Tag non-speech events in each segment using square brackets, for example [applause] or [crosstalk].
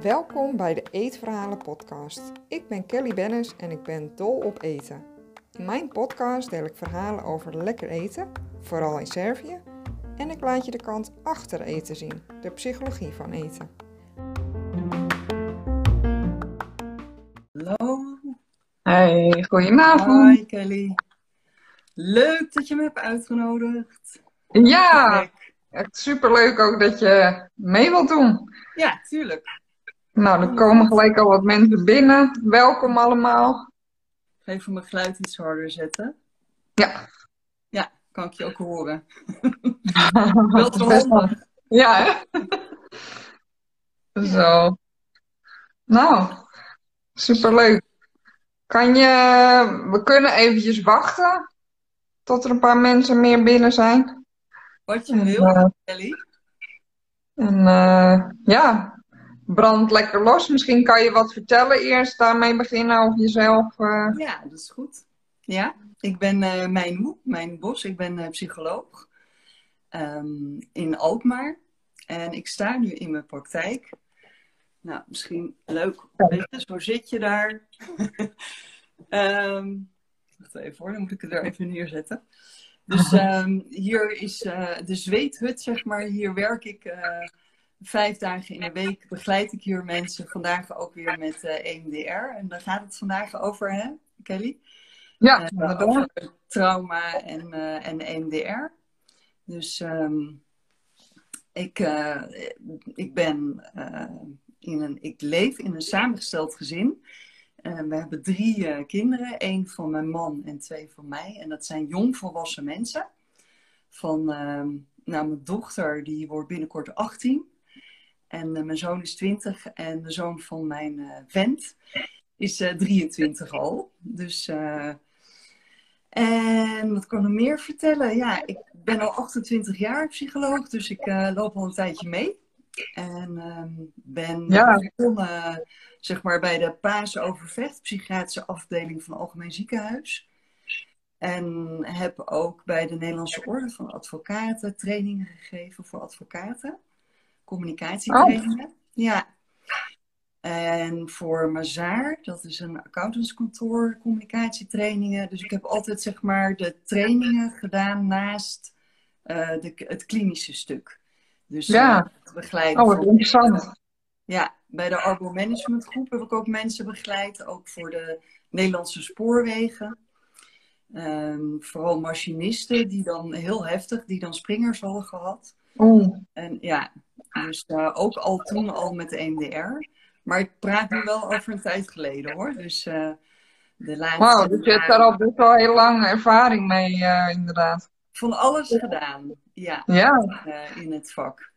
Welkom bij de Eetverhalen podcast. Ik ben Kelly Bennis en ik ben dol op eten. In mijn podcast deel ik verhalen over lekker eten, vooral in Servië, en ik laat je de kant achter eten zien, de psychologie van eten. Hallo. Hey, goedenavond. Hi Kelly. Leuk dat je me hebt uitgenodigd. Ja, echt superleuk ook dat je mee wilt doen. Ja, tuurlijk. Nou, er komen gelijk al wat mensen binnen. Welkom allemaal. Even mijn geluid iets harder zetten. Ja. Ja, kan ik je ook horen. [laughs] Wel te. Ja, hè? Zo. Nou, superleuk. Kan je, we kunnen eventjes wachten tot er een paar mensen meer binnen zijn. Wat je wil, eh, Kelly. En eh, ja, brand lekker los. Misschien kan je wat vertellen eerst, daarmee beginnen over jezelf. eh. Ja, dat is goed. Ja, ik ben mijn moe, mijn bos. Ik ben psycholoog ehm, in Alkmaar. En ik sta nu in mijn praktijk. Nou, misschien leuk. Weet je, zo zit je daar. [laughs] Ehm wacht even hoor, dan moet ik het er even neerzetten. Dus [laughs] ehm, hier is eh, de zweethut, zeg maar. Hier werk ik eh, vijf dagen in de week. Begeleid ik hier mensen. Vandaag ook weer met eh EMDR. En daar gaat het vandaag over, hè, Kelly? Ja, over trauma en, en EMDR. Dus ehm, ik, ik ben in een, ik leef in een samengesteld gezin. Eh, we hebben drie eh, kinderen, één van mijn man en twee van mij. En dat zijn jongvolwassen mensen. Van, ehm, nou, mijn dochter die wordt binnenkort 18. En eh, mijn zoon is 20 en de zoon van mijn vent is eh 23 al. Dus, en wat kan ik meer vertellen? Ja, ik ben al 28 jaar psycholoog, dus ik loop al een tijdje mee. En ehm, ben Ja. begonnen zeg maar, bij de Paas Overvecht, psychiatrische afdeling van Algemeen Ziekenhuis. En heb ook bij de Nederlandse Orde van Advocaten trainingen gegeven voor advocaten. Communicatietrainingen. Ja. En voor Mazaar, dat is een accountantskantoor, communicatietrainingen. Dus ik heb altijd zeg maar de trainingen gedaan naast eh, de, het klinische stuk. Dus Ja. eh, het begeleiden Oh, wat interessant. ja, bij de Arbo Management Groep heb ik ook mensen begeleid. Ook voor de Nederlandse spoorwegen. Ehm, vooral machinisten die dan heel heftig, die dan springers hadden gehad. Oeh. En ja, dus eh, ook al toen al met de EMDR. Maar ik praat nu wel over een tijd geleden hoor. Dus eh, de laatste Wauw, dus je hebt daar al best wel heel lang ervaring mee, eh, inderdaad. Van alles gedaan. Ja, Ja. eh, in het vak.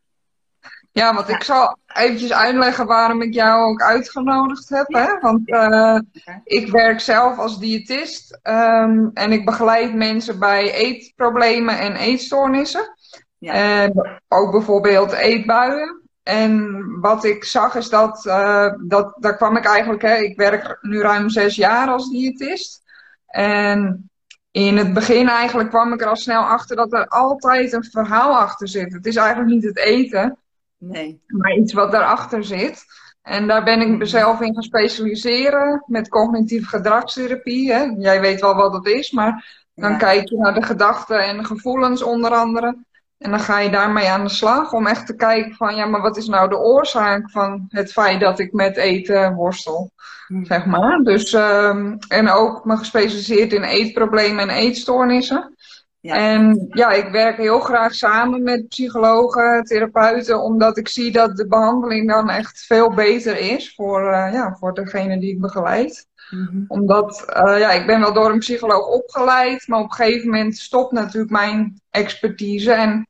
Ja, want ik zal eventjes uitleggen waarom ik jou ook uitgenodigd heb. Hè? Want eh, ik werk zelf als diëtist ehm, en ik begeleid mensen bij eetproblemen en eetstoornissen. Ja. En ook bijvoorbeeld eetbuien. En wat ik zag is dat, eh, dat daar kwam ik eigenlijk, hè, ik werk nu ruim zes jaar als diëtist. En in het begin eigenlijk kwam ik er al snel achter dat er altijd een verhaal achter zit. Het is eigenlijk niet het eten, Nee. maar iets wat daarachter zit. En daar ben ik mezelf in gaan specialiseren met cognitieve gedragstherapie. Hè. Jij weet wel wat dat is, maar dan Ja. kijk je naar de gedachten en de gevoelens onder andere. En dan ga je daarmee aan de slag om echt te kijken van ja, maar wat is nou de oorzaak van het feit dat ik met eten worstel, Hm. zeg maar. Dus, ehm, en ook me gespecialiseerd in eetproblemen en eetstoornissen. Ja. En ja, ik werk heel graag samen met psychologen, therapeuten, omdat ik zie dat de behandeling dan echt veel beter is voor, eh, ja, voor degene die ik begeleid. Mhm. Omdat, eh, ja, ik ben wel door een psycholoog opgeleid, maar op een gegeven moment stopt natuurlijk mijn expertise en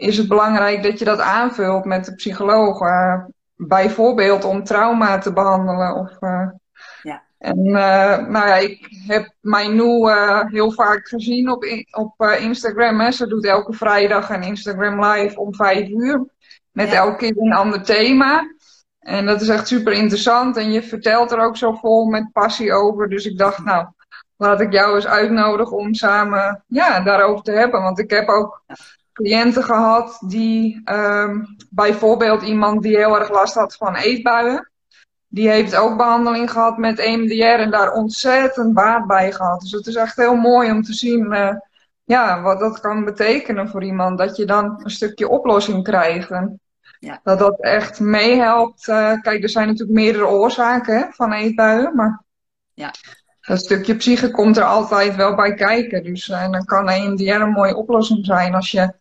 is het belangrijk dat je dat aanvult met de psycholoog. eh, bijvoorbeeld om trauma te behandelen of... eh, Ja. En eh, nou ja, ik heb Mainou eh heel vaak gezien op, op Instagram. Hè. Ze doet elke vrijdag een Instagram live om vijf uur. Met Ja. elke keer een ander thema. En dat is echt super interessant. En je vertelt er ook zo vol met passie over. Dus ik dacht, nou, laat ik jou eens uitnodigen om samen ja, daarover te hebben. Want ik heb ook cliënten gehad die ehm, bijvoorbeeld iemand die heel erg last had van eetbuien. Die heeft ook behandeling gehad met EMDR en daar ontzettend baat bij gehad. Dus het is echt heel mooi om te zien uh, ja, wat dat kan betekenen voor iemand. Dat je dan een stukje oplossing krijgt. En ja. Dat dat echt meehelpt. Uh, kijk, er zijn natuurlijk meerdere oorzaken hè, van eetbuien. Maar ja. dat stukje psyche komt er altijd wel bij kijken. Dus uh, dan kan EMDR een mooie oplossing zijn als je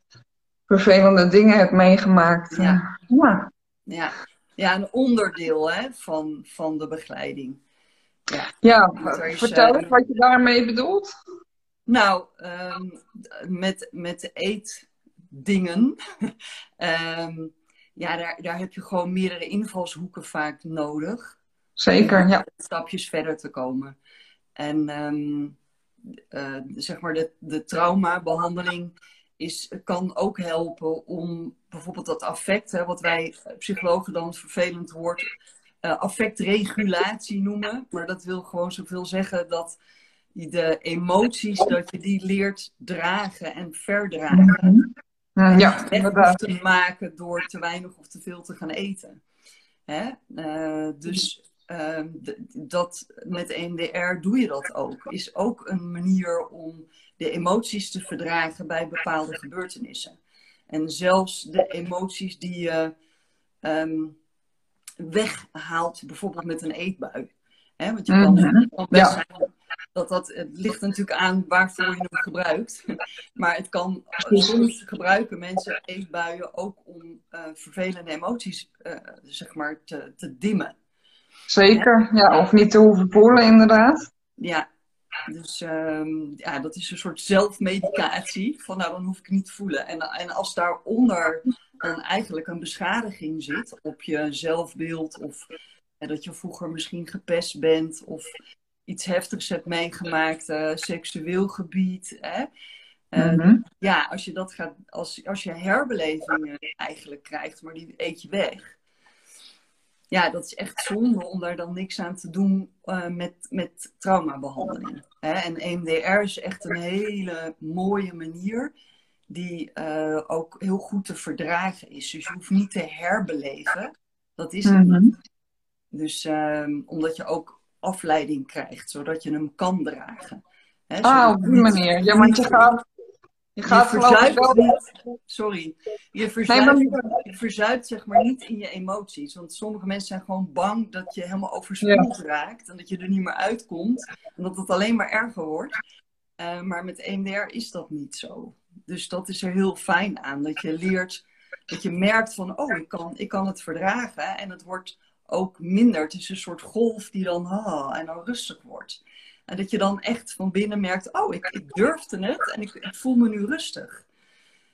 vervelende dingen hebt meegemaakt. Ja. ja. ja ja, een onderdeel hè, van, van de begeleiding. Ja, ja vertel eens wat je daarmee bedoelt. Nou, um, met, met eetdingen, um, [laughs] ja, daar, daar heb je gewoon meerdere invalshoeken vaak nodig. Zeker, ja. Stapjes verder te komen. En um, uh, zeg maar de, de traumabehandeling is, kan ook helpen om bijvoorbeeld dat affect, hè, wat wij psychologen dan vervelend woord uh, affectregulatie noemen. Maar dat wil gewoon zoveel zeggen dat de emoties, dat je die leert dragen en verdragen. Mhm. Ja, inderdaad. te maken door te weinig of te veel te gaan eten. Hè? Uh, dus uh, dat met EMDR doe je dat ook. Is ook een manier om de emoties te verdragen bij bepaalde gebeurtenissen. En zelfs de emoties die je um, weghaalt, bijvoorbeeld met een eetbui. Hè? Want je kan, mm best ja. dat dat, het ligt natuurlijk aan waarvoor je hem gebruikt. [laughs] Maar het kan soms gebruiken mensen eetbuien ook om uh, vervelende emoties uh, zeg maar te, te dimmen. Zeker, ja, of niet te hoeven voelen inderdaad. Ja, dus um, ja, dat is een soort zelfmedicatie. Van nou, dan hoef ik niet te voelen. En, en als daaronder dan eigenlijk een beschadiging zit op je zelfbeeld. Of dat je vroeger misschien gepest bent. Of iets heftigs hebt meegemaakt. Uh, seksueel gebied. Hè? Uh, Ja, als je dat gaat. Als, als je herbelevingen eigenlijk krijgt, maar die eet je weg ja, dat is echt zonde om daar dan niks aan te doen uh, met, met traumabehandeling. Hè? En EMDR is echt een hele mooie manier die uh, ook heel goed te verdragen is. Dus je hoeft niet te herbeleven. Dat is het mm niet. Dus um, omdat je ook afleiding krijgt, zodat je hem kan dragen. Hè? Ah, op die manier. Ja, want je gaat je gaat je. Niet, sorry. Je verzuipt, zeg maar niet in je emoties. Want sommige mensen zijn gewoon bang dat je helemaal overspoeld raakt. En dat je er niet meer uitkomt. En dat het alleen maar erger wordt. Uh, maar met EMDR is dat niet zo. Dus dat is er heel fijn aan. Dat je leert, dat je merkt van, oh, ik kan, ik kan het verdragen. En het wordt ook minder. Het is een soort golf die dan, ah, en dan rustig wordt. En dat je dan echt van binnen merkt, oh, ik, ik durfde het en ik, ik, voel me nu rustig.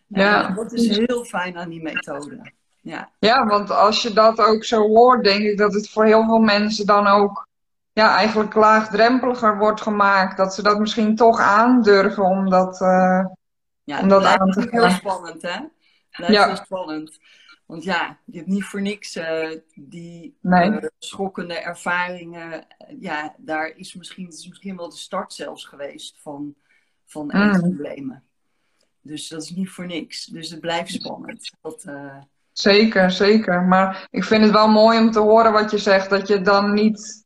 Ja. dat is heel fijn aan die methode. Ja. ja, want als je dat ook zo hoort, denk ik dat het voor heel veel mensen dan ook ja, eigenlijk laagdrempeliger wordt gemaakt. Dat ze dat misschien toch aandurven om dat, uh, ja, om dat aan te gaan. heel spannend, hè? Dat is ja. heel spannend. Want ja, je hebt niet voor niks uh, die uh, schokkende ervaringen. ja, daar is misschien, is misschien wel de start zelfs geweest van, van mm. eetproblemen. Dus dat is niet voor niks. Dus het blijft spannend. Dat. Zeker, zeker. Maar ik vind het wel mooi om te horen wat je zegt. Dat je dan niet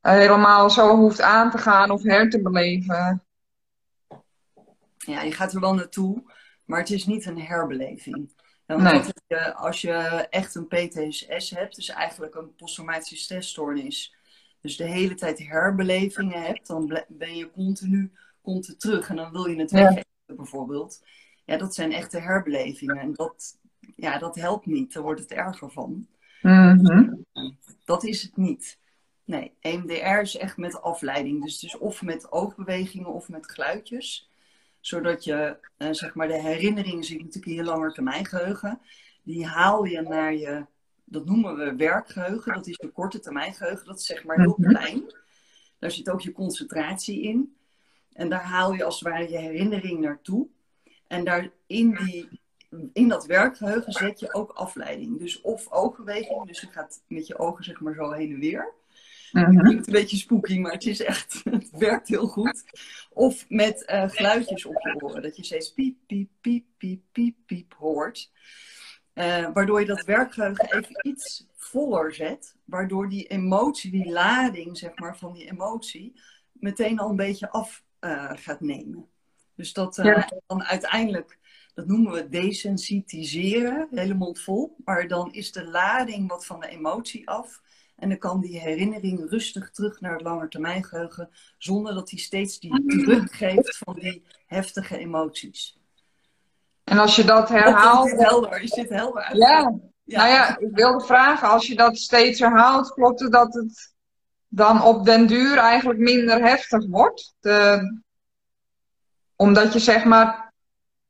helemaal zo hoeft aan te gaan of her te beleven. Ja, je gaat er wel naartoe. Maar het is niet een herbeleving. Nee. Je, als je echt een PTSS hebt, dus eigenlijk een posttraumatische stressstoornis, dus de hele tijd herbelevingen hebt, dan ben je continu, komt het terug en dan wil je het ja. weggeven bijvoorbeeld. Ja, dat zijn echte herbelevingen en dat, ja, dat helpt niet, daar wordt het erger van. Mhm. Dat is het niet. Nee, EMDR is echt met afleiding. Dus, dus of met oogbewegingen of met geluidjes zodat je, uh, zeg maar, de herinneringen zitten natuurlijk in je langetermijngeheugen. Die haal je naar je, dat noemen we werkgeheugen. Dat is je korte termijn geheugen. Dat is zeg maar heel mhm. klein. Daar zit ook je concentratie in. En daar haal je als het ware je herinnering naartoe. En daar in, die, in dat werkgeheugen zet je ook afleiding. Dus of oogbeweging, dus je gaat met je ogen zeg maar zo heen en weer. Het klinkt een beetje spooky, maar het is echt, [laughs] het werkt heel goed. Of met uh, geluidjes op je oren, dat je steeds piep, piep, piep, piep, piep, piep hoort. Uh, waardoor je dat werkgeheugen even iets voller zet, waardoor die emotie, die lading zeg maar, van die emotie, meteen al een beetje af uh, gaat nemen. Dus dat ja. dan uiteindelijk, dat noemen we desensitiseren, hele mond vol, maar dan is de lading wat van de emotie af. En dan kan die herinnering rustig terug naar het langetermijngeheugen, zonder dat hij steeds die druk geeft van die heftige emoties. En als je dat herhaalt. Je zit helder, zit helder uit. Ja. ja. nou ja, ik wilde vragen, als je dat steeds herhaalt, klopt het dat het dan op den duur eigenlijk minder heftig wordt? De... Omdat je zeg maar,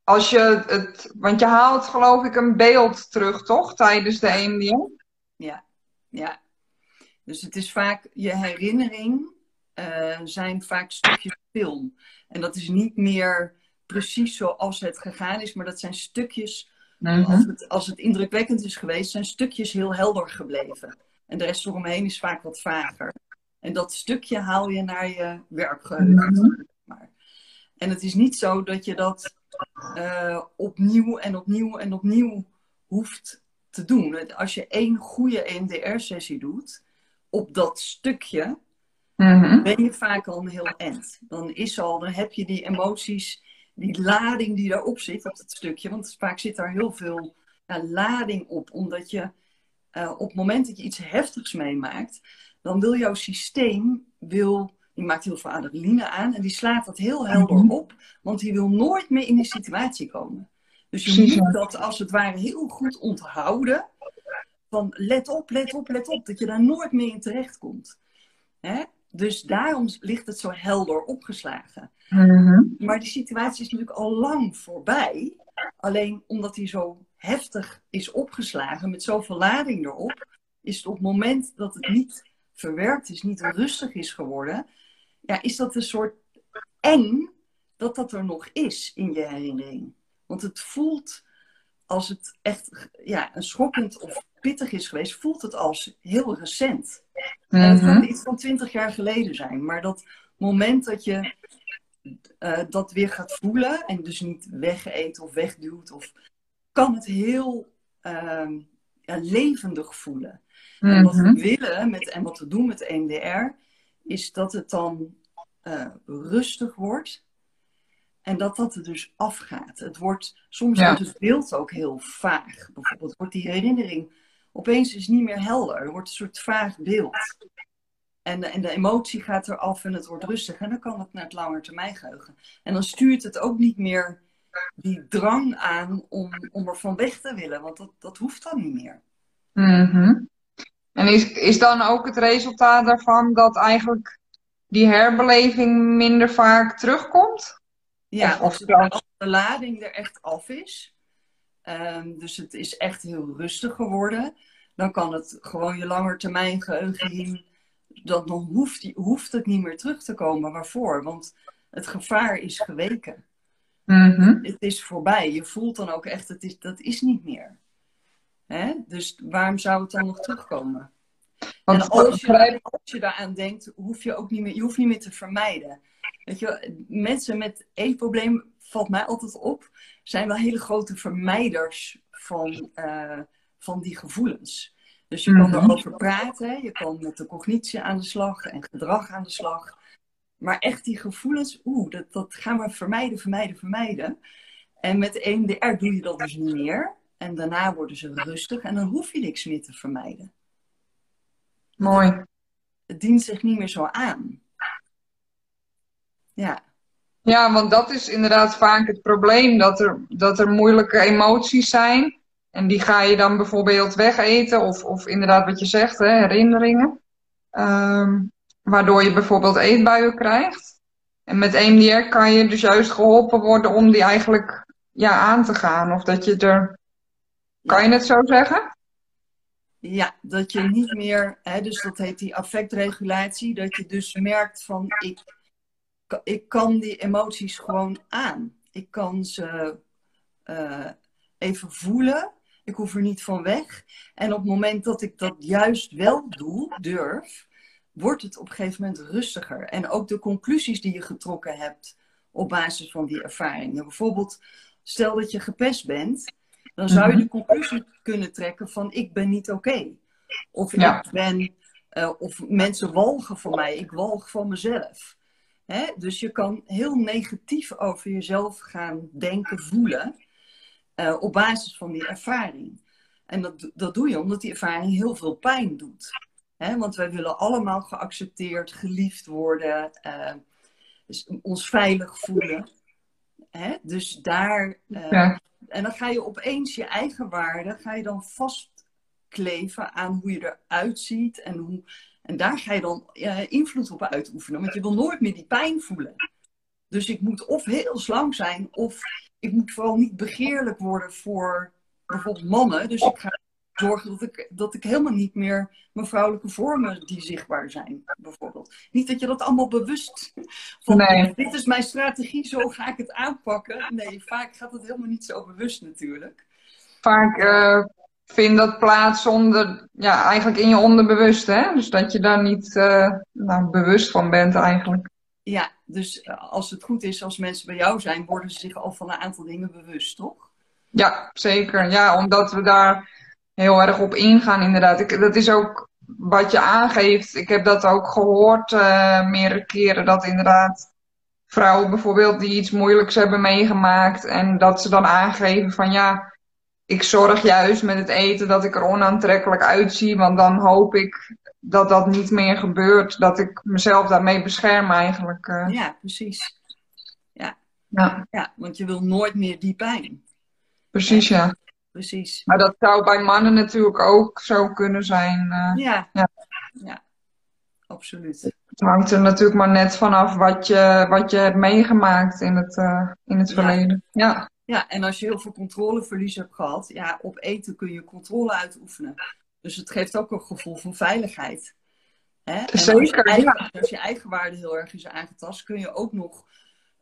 als je het, want je haalt geloof ik een beeld terug, toch? Tijdens de EMDR? Ja, ja. Dus het is vaak, je herinnering uh, zijn vaak stukjes film. En dat is niet meer precies zoals het gegaan is, maar dat zijn stukjes, mhm. als, het, als het indrukwekkend is geweest, zijn stukjes heel helder gebleven. En de rest eromheen is vaak wat vager. En dat stukje haal je naar je werkgeheugen. Mhm. Maar. En het is niet zo dat je dat uh, opnieuw en opnieuw en opnieuw hoeft te doen. Als je één goede EMDR-sessie doet, op dat stukje, mhm. ben je vaak al een heel end. Dan is al, dan heb je die emoties, die lading die daarop zit, op dat stukje. Want vaak zit daar heel veel ja, lading op, omdat je uh, op het moment dat je iets heftigs meemaakt, dan wil jouw systeem, wil, die maakt heel veel adrenaline aan en die slaat dat heel helder mhm. op, want die wil nooit meer in die situatie komen. Dus je moet dat als het ware heel goed onthouden. Van let op, let op, let op, dat je daar nooit meer in terecht komt. Hè? Dus daarom ligt het zo helder opgeslagen. Mhm. Maar die situatie is natuurlijk al lang voorbij. Alleen omdat hij zo heftig is opgeslagen met zoveel lading erop, is het op het moment dat het niet verwerkt is, niet rustig is geworden, ja, is dat een soort eng dat dat er nog is in je herinnering. Want het voelt als het echt ja, een schokkend of pittig is geweest, voelt het als heel recent. En het kan mhm. iets van twintig jaar geleden zijn, maar dat moment dat je uh, dat weer gaat voelen en dus niet wegeet of wegduwt, of, kan het heel uh, ja, levendig voelen. En wat we mhm. willen met, en wat we doen met EMDR, is dat het dan uh, rustig wordt. En dat dat er dus afgaat. Het wordt, soms wordt het beeld ook heel vaag. Bijvoorbeeld wordt die herinnering opeens is niet meer helder. Er wordt een soort vaag beeld. En de, en de emotie gaat eraf en het wordt rustig. En dan kan het naar het langetermijngeheugen. En dan stuurt het ook niet meer die drang aan om, om er van weg te willen. Want dat, dat hoeft dan niet meer. Mm en is, is dan ook het resultaat daarvan dat eigenlijk die herbeleving minder vaak terugkomt? Ja, of, de, de lading er echt af is. Um, dus het is echt heel rustig geworden. Dan kan het gewoon je langetermijn geheugen Dan, dan hoeft, hoeft het niet meer terug te komen. Waarvoor? Want het gevaar is geweken. Mm Het is voorbij. Je voelt dan ook echt, het is, dat is niet meer. Hè? Dus waarom zou het dan nog terugkomen? Want en als je, als je daaraan denkt, hoef je ook niet meer, je hoeft niet meer te vermijden. Weet je, mensen met eetprobleem valt mij altijd op, zijn wel hele grote vermijders van, uh, van die gevoelens. Dus je kan mhm. erover praten, je kan met de cognitie aan de slag en gedrag aan de slag. Maar echt die gevoelens, oeh, dat, dat gaan we vermijden, vermijden, vermijden. En met EMDR doe je dat dus niet meer. En daarna worden ze rustig en dan hoef je niks meer te vermijden. Mooi. Het dient zich niet meer zo aan. Ja. Ja, want dat is inderdaad vaak het probleem. Dat er, dat er moeilijke emoties zijn. En die ga je dan bijvoorbeeld wegeten. Of, of inderdaad wat je zegt, hè, herinneringen. Ehm, waardoor je bijvoorbeeld eetbuien krijgt. En met EMDR kan je dus juist geholpen worden om die eigenlijk ja, aan te gaan. Of dat je er kan je het zo zeggen? Ja, dat je niet meer, hè, dus dat heet die affectregulatie, dat je dus merkt van ik, ik kan die emoties gewoon aan. Ik kan ze uh, even voelen. Ik hoef er niet van weg. En op het moment dat ik dat juist wel doe, durf, wordt het op een gegeven moment rustiger. En ook de conclusies die je getrokken hebt op basis van die ervaringen. Bijvoorbeeld, stel dat je gepest bent, dan zou je mhm. de conclusie kunnen trekken van ik ben niet oké. Of ik ben, uh, of mensen walgen van mij, ik walg van mezelf. Hè? Dus je kan heel negatief over jezelf gaan denken, voelen, uh, op basis van die ervaring. En dat, dat doe je omdat die ervaring heel veel pijn doet. Hè? Want wij willen allemaal geaccepteerd, geliefd worden, uh, dus ons veilig voelen. Hè? Dus daar. Uh, En dan ga je opeens je eigen waarde, ga je dan vastkleven aan hoe je eruit ziet en hoe. En daar ga je dan invloed op uitoefenen, want je wil nooit meer die pijn voelen. Dus ik moet of heel slank zijn, of ik moet vooral niet begeerlijk worden voor bijvoorbeeld mannen. Dus ik ga zorgen dat ik, dat ik helemaal niet meer mijn vrouwelijke vormen die zichtbaar zijn, bijvoorbeeld. Niet dat je dat allemaal bewust van, nee. dit is mijn strategie, zo ga ik het aanpakken. Nee, vaak gaat het helemaal niet zo bewust natuurlijk. Vaak uh, vindt dat plaats onder, ja, eigenlijk in je onderbewuste, hè? Dus dat je daar niet uh, nou, bewust van bent eigenlijk. Ja, dus eh, als het goed is, als mensen bij jou zijn, worden ze zich al van een aantal dingen bewust, toch? Ja, zeker. Ja, omdat we daar heel erg op ingaan, inderdaad. Ik, dat is ook wat je aangeeft. Ik heb dat ook gehoord uh, meerdere keren, dat inderdaad vrouwen bijvoorbeeld die iets moeilijks hebben meegemaakt en dat ze dan aangeven van ja, ik zorg juist met het eten dat ik er onaantrekkelijk uitzie, want dan hoop ik dat dat niet meer gebeurt, dat ik mezelf daarmee bescherm eigenlijk. Uh. Ja, precies. Ja. Ja. ja, want je wil nooit meer die pijn. Precies, ja precies. Maar dat zou bij mannen natuurlijk ook zo kunnen zijn. Uh, ja. ja. ja, absoluut. Het hangt er natuurlijk maar net vanaf wat je, wat je hebt meegemaakt in het, uh, in het verleden. Ja. ja, en als je heel veel controleverlies hebt gehad, ja, op eten kun je controle uitoefenen. Dus het geeft ook een gevoel van veiligheid. Hè? Zeker, als je, eigen, ja. als je eigenwaarde heel erg is aangetast, kun je ook nog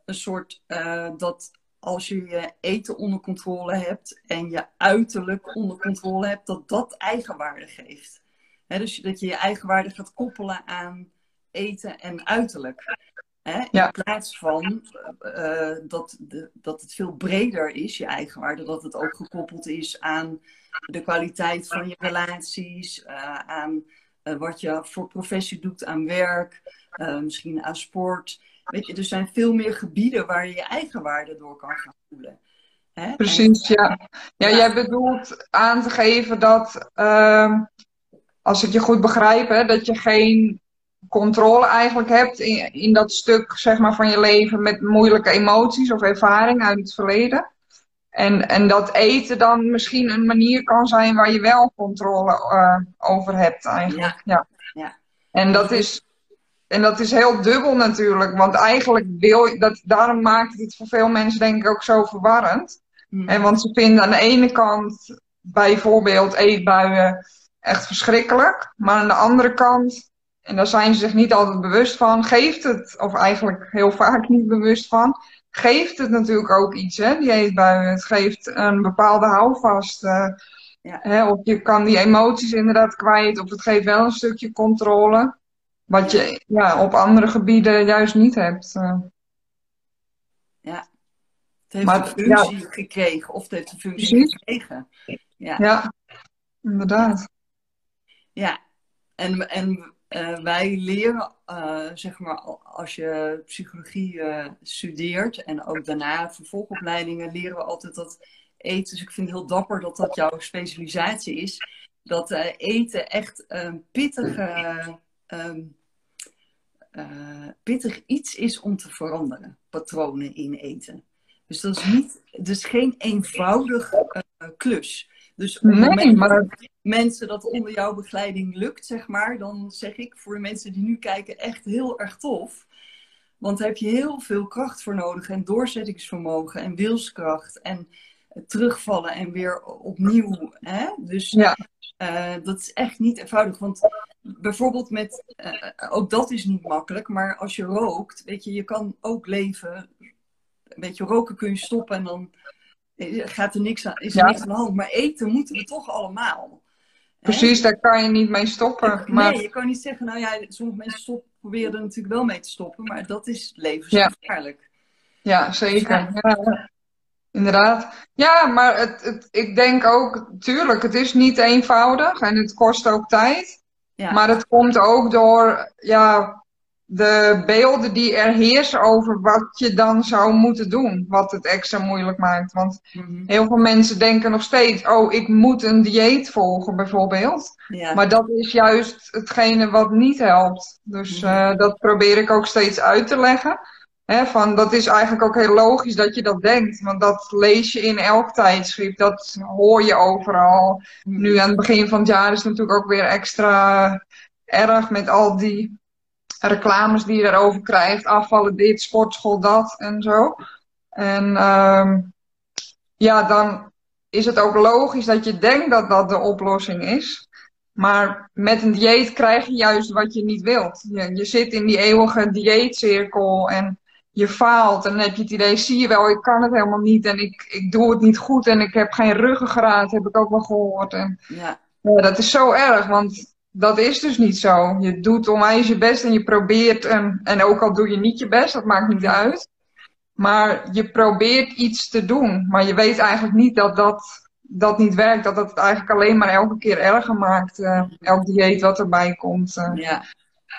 een soort uh, dat als je je eten onder controle hebt en je uiterlijk onder controle hebt, dat dat eigenwaarde geeft. dus dat je je eigenwaarde gaat koppelen aan eten en uiterlijk. in plaats van uh, dat, de, dat het veel breder is, je eigenwaarde, dat het ook gekoppeld is aan de kwaliteit van je relaties, uh, aan uh, wat je voor professie doet, aan werk, misschien aan sport. Weet je, er zijn veel meer gebieden waar je je eigen waarde door kan gaan voelen. Hè? Precies, ja. ja. Jij bedoelt aan te geven dat, uh, als ik je goed begrijp, hè, dat je geen controle eigenlijk hebt in, in dat stuk zeg maar, van je leven met moeilijke emoties of ervaringen uit het verleden. En, en dat eten dan misschien een manier kan zijn waar je wel controle uh, over hebt eigenlijk. Ja. ja. ja. En dat is en dat is heel dubbel natuurlijk, want eigenlijk wil je, dat, daarom maakt het voor veel mensen denk ik ook zo verwarrend. Mm. En want ze vinden aan de ene kant bijvoorbeeld eetbuien echt verschrikkelijk, maar aan de andere kant, en daar zijn ze zich niet altijd bewust van, geeft het, of eigenlijk heel vaak niet bewust van, geeft het natuurlijk ook iets, hè, die eetbuien. Het geeft een bepaalde houvast. Uh, ja. hè, of je kan die emoties inderdaad kwijt, of het geeft wel een stukje controle. Wat je ja, op andere gebieden juist niet hebt. Eh. Ja. Het heeft maar, een functie gekregen, of het heeft een functie Precies. gekregen. Ja, ja inderdaad. Ja, en, en uh, wij leren, uh, zeg maar, als je psychologie studeert en ook daarna vervolgopleidingen, leren we altijd dat eten. Dus ik vind het heel dapper dat dat jouw specialisatie is. Dat eten echt een pittige um, uh, pittig iets is om te veranderen, patronen in eten. Dus dat is niet, dus geen eenvoudige klus. Dus nee, maar... mensen dat onder jouw begeleiding lukt, zeg maar, dan zeg ik voor de mensen die nu kijken echt heel erg tof. Want daar heb je heel veel kracht voor nodig en doorzettingsvermogen en wilskracht en terugvallen en weer opnieuw. Hè? Dus ja. uh, dat is echt niet eenvoudig. Want bijvoorbeeld met, uh, ook dat is niet makkelijk, maar als je rookt, weet je, je kan ook leven. Weet je, roken kun je stoppen en dan gaat er niks aan, is er niks aan de hand. Maar eten moeten we toch allemaal. Precies, daar kan je niet mee stoppen. Maar... Nee, je kan niet zeggen, nou ja, sommige mensen stoppen, proberen er natuurlijk wel mee te stoppen, maar dat is levensgevaarlijk. Ja, ja zeker. Ja. Inderdaad. Ja, maar het, het, ik denk ook, tuurlijk, het is niet eenvoudig en het kost ook tijd. Ja. Maar het komt ook door ja, de beelden die er heersen over wat je dan zou moeten doen, wat het extra moeilijk maakt. Want mhm. heel veel mensen denken nog steeds, oh, ik moet een dieet volgen bijvoorbeeld. Ja. Maar dat is juist hetgene wat niet helpt. Dus uh, dat probeer ik ook steeds uit te leggen. Van, dat is eigenlijk ook heel logisch dat je dat denkt, want dat lees je in elk tijdschrift, dat hoor je overal. Mhm. Nu aan het begin van het jaar is het natuurlijk ook weer extra erg met al die reclames die je daarover krijgt. Afvallen dit, sportschool dat en zo. En um, ja, dan is het ook logisch dat je denkt dat dat de oplossing is. Maar met een dieet krijg je juist wat je niet wilt. Je, je zit in die eeuwige dieetcirkel en je faalt. En dan heb je het idee, zie je wel, ik kan het helemaal niet. En ik, ik doe het niet goed en ik heb geen ruggengraat, heb ik ook wel gehoord. En, ja. ja dat is zo erg, want dat is dus niet zo. Je doet onwijs je best en je probeert, en, en ook al doe je niet je best, dat maakt niet uit. Maar je probeert iets te doen, maar je weet eigenlijk niet dat dat, dat niet werkt. Dat dat het eigenlijk alleen maar elke keer erger maakt, uh, elk dieet wat erbij komt. Uh. Ja.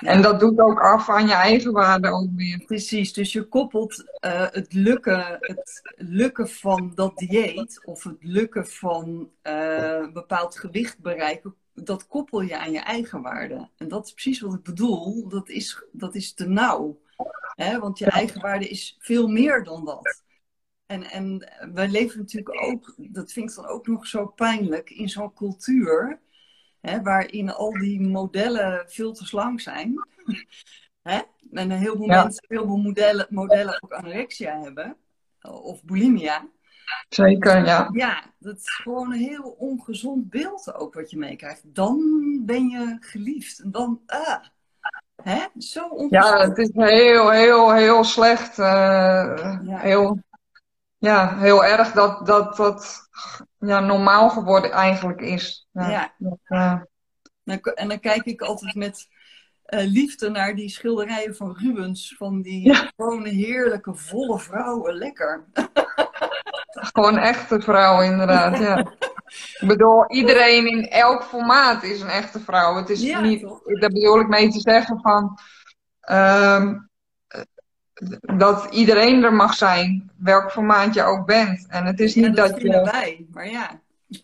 En dat doet ook af aan je eigen waarde ook weer. Precies, dus je koppelt uh, het, lukken, het lukken van dat dieet of het lukken van een bepaald gewicht bereiken, dat koppel je aan je eigen waarde. En dat is precies wat ik bedoel. Dat is, dat is te nauw. Hè? Want je eigen waarde is veel meer dan dat. En, en wij leven natuurlijk ook, dat vind ik dan ook nog zo pijnlijk, in zo'n cultuur. Hè, waarin al die modellen veel te slank zijn. [laughs] hè? En veel mensen, heel veel modellen, modellen ook anorexia hebben. Of bulimia. Zeker, ja. Ja, dat is gewoon een heel ongezond beeld ook wat je meekrijgt. Dan ben je geliefd. En dan, ah. Hè? Zo ongezond. Ja, het is heel, heel, heel slecht. Uh, Heel, ja, heel erg dat dat, dat ja, normaal geworden eigenlijk is. Ja. ja. En dan kijk ik altijd met uh, liefde naar die schilderijen van Rubens. Van die ja. gewone heerlijke, volle vrouwen. Lekker. [laughs] Gewoon echte vrouw, inderdaad. Ja. [laughs] Ik bedoel, iedereen in elk formaat is een echte vrouw. Het is niet, daar bedoel ik mee te zeggen van. Um, dat iedereen er mag zijn, welk formaat je ook bent. En het is niet dat, dat je. Wij, maar ja.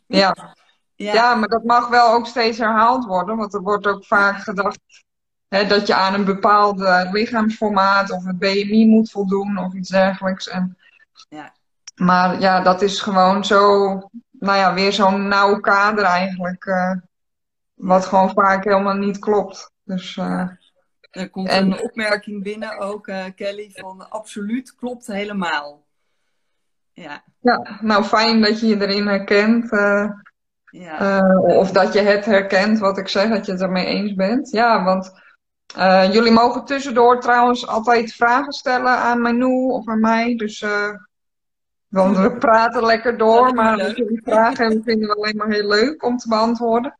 ja. [laughs] Ja. ja, maar dat mag wel ook steeds herhaald worden, want er wordt ook vaak gedacht hè, dat je aan een bepaald lichaamsformaat of het BMI moet voldoen of iets dergelijks. En ja. Maar ja, dat is gewoon zo, nou ja, weer zo'n nauw kader eigenlijk. Uh, wat gewoon vaak helemaal niet klopt. Dus, uh, er komt en... een opmerking binnen ook, uh, Kelly, van absoluut klopt helemaal. Ja. ja, nou fijn dat je je erin herkent. ja. of dat je het herkent, wat ik zeg, dat je het ermee eens bent. Ja, want jullie mogen tussendoor trouwens altijd vragen stellen aan Manu of aan mij. Dus want we praten lekker door, maar als jullie vragen hebben, vinden we alleen maar heel leuk om te beantwoorden.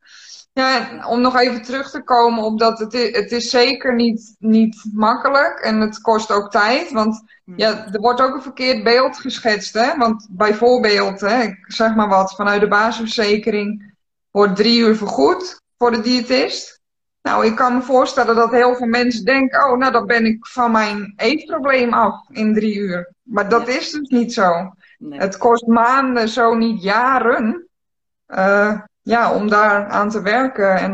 Ja, om nog even terug te komen op dat het is, het is zeker niet, niet makkelijk en het kost ook tijd. Want hmm. ja, er wordt ook een verkeerd beeld geschetst. Hè? Want bijvoorbeeld, hè, ik zeg maar wat, vanuit de basisverzekering wordt drie uur vergoed voor de diëtist. Nou, ik kan me voorstellen dat heel veel mensen denken, oh, nou dan ben ik van mijn eetprobleem af in drie uur. Maar dat is dus niet zo. Het kost maanden, zo niet jaren, uh, ja, om daar aan te werken. En,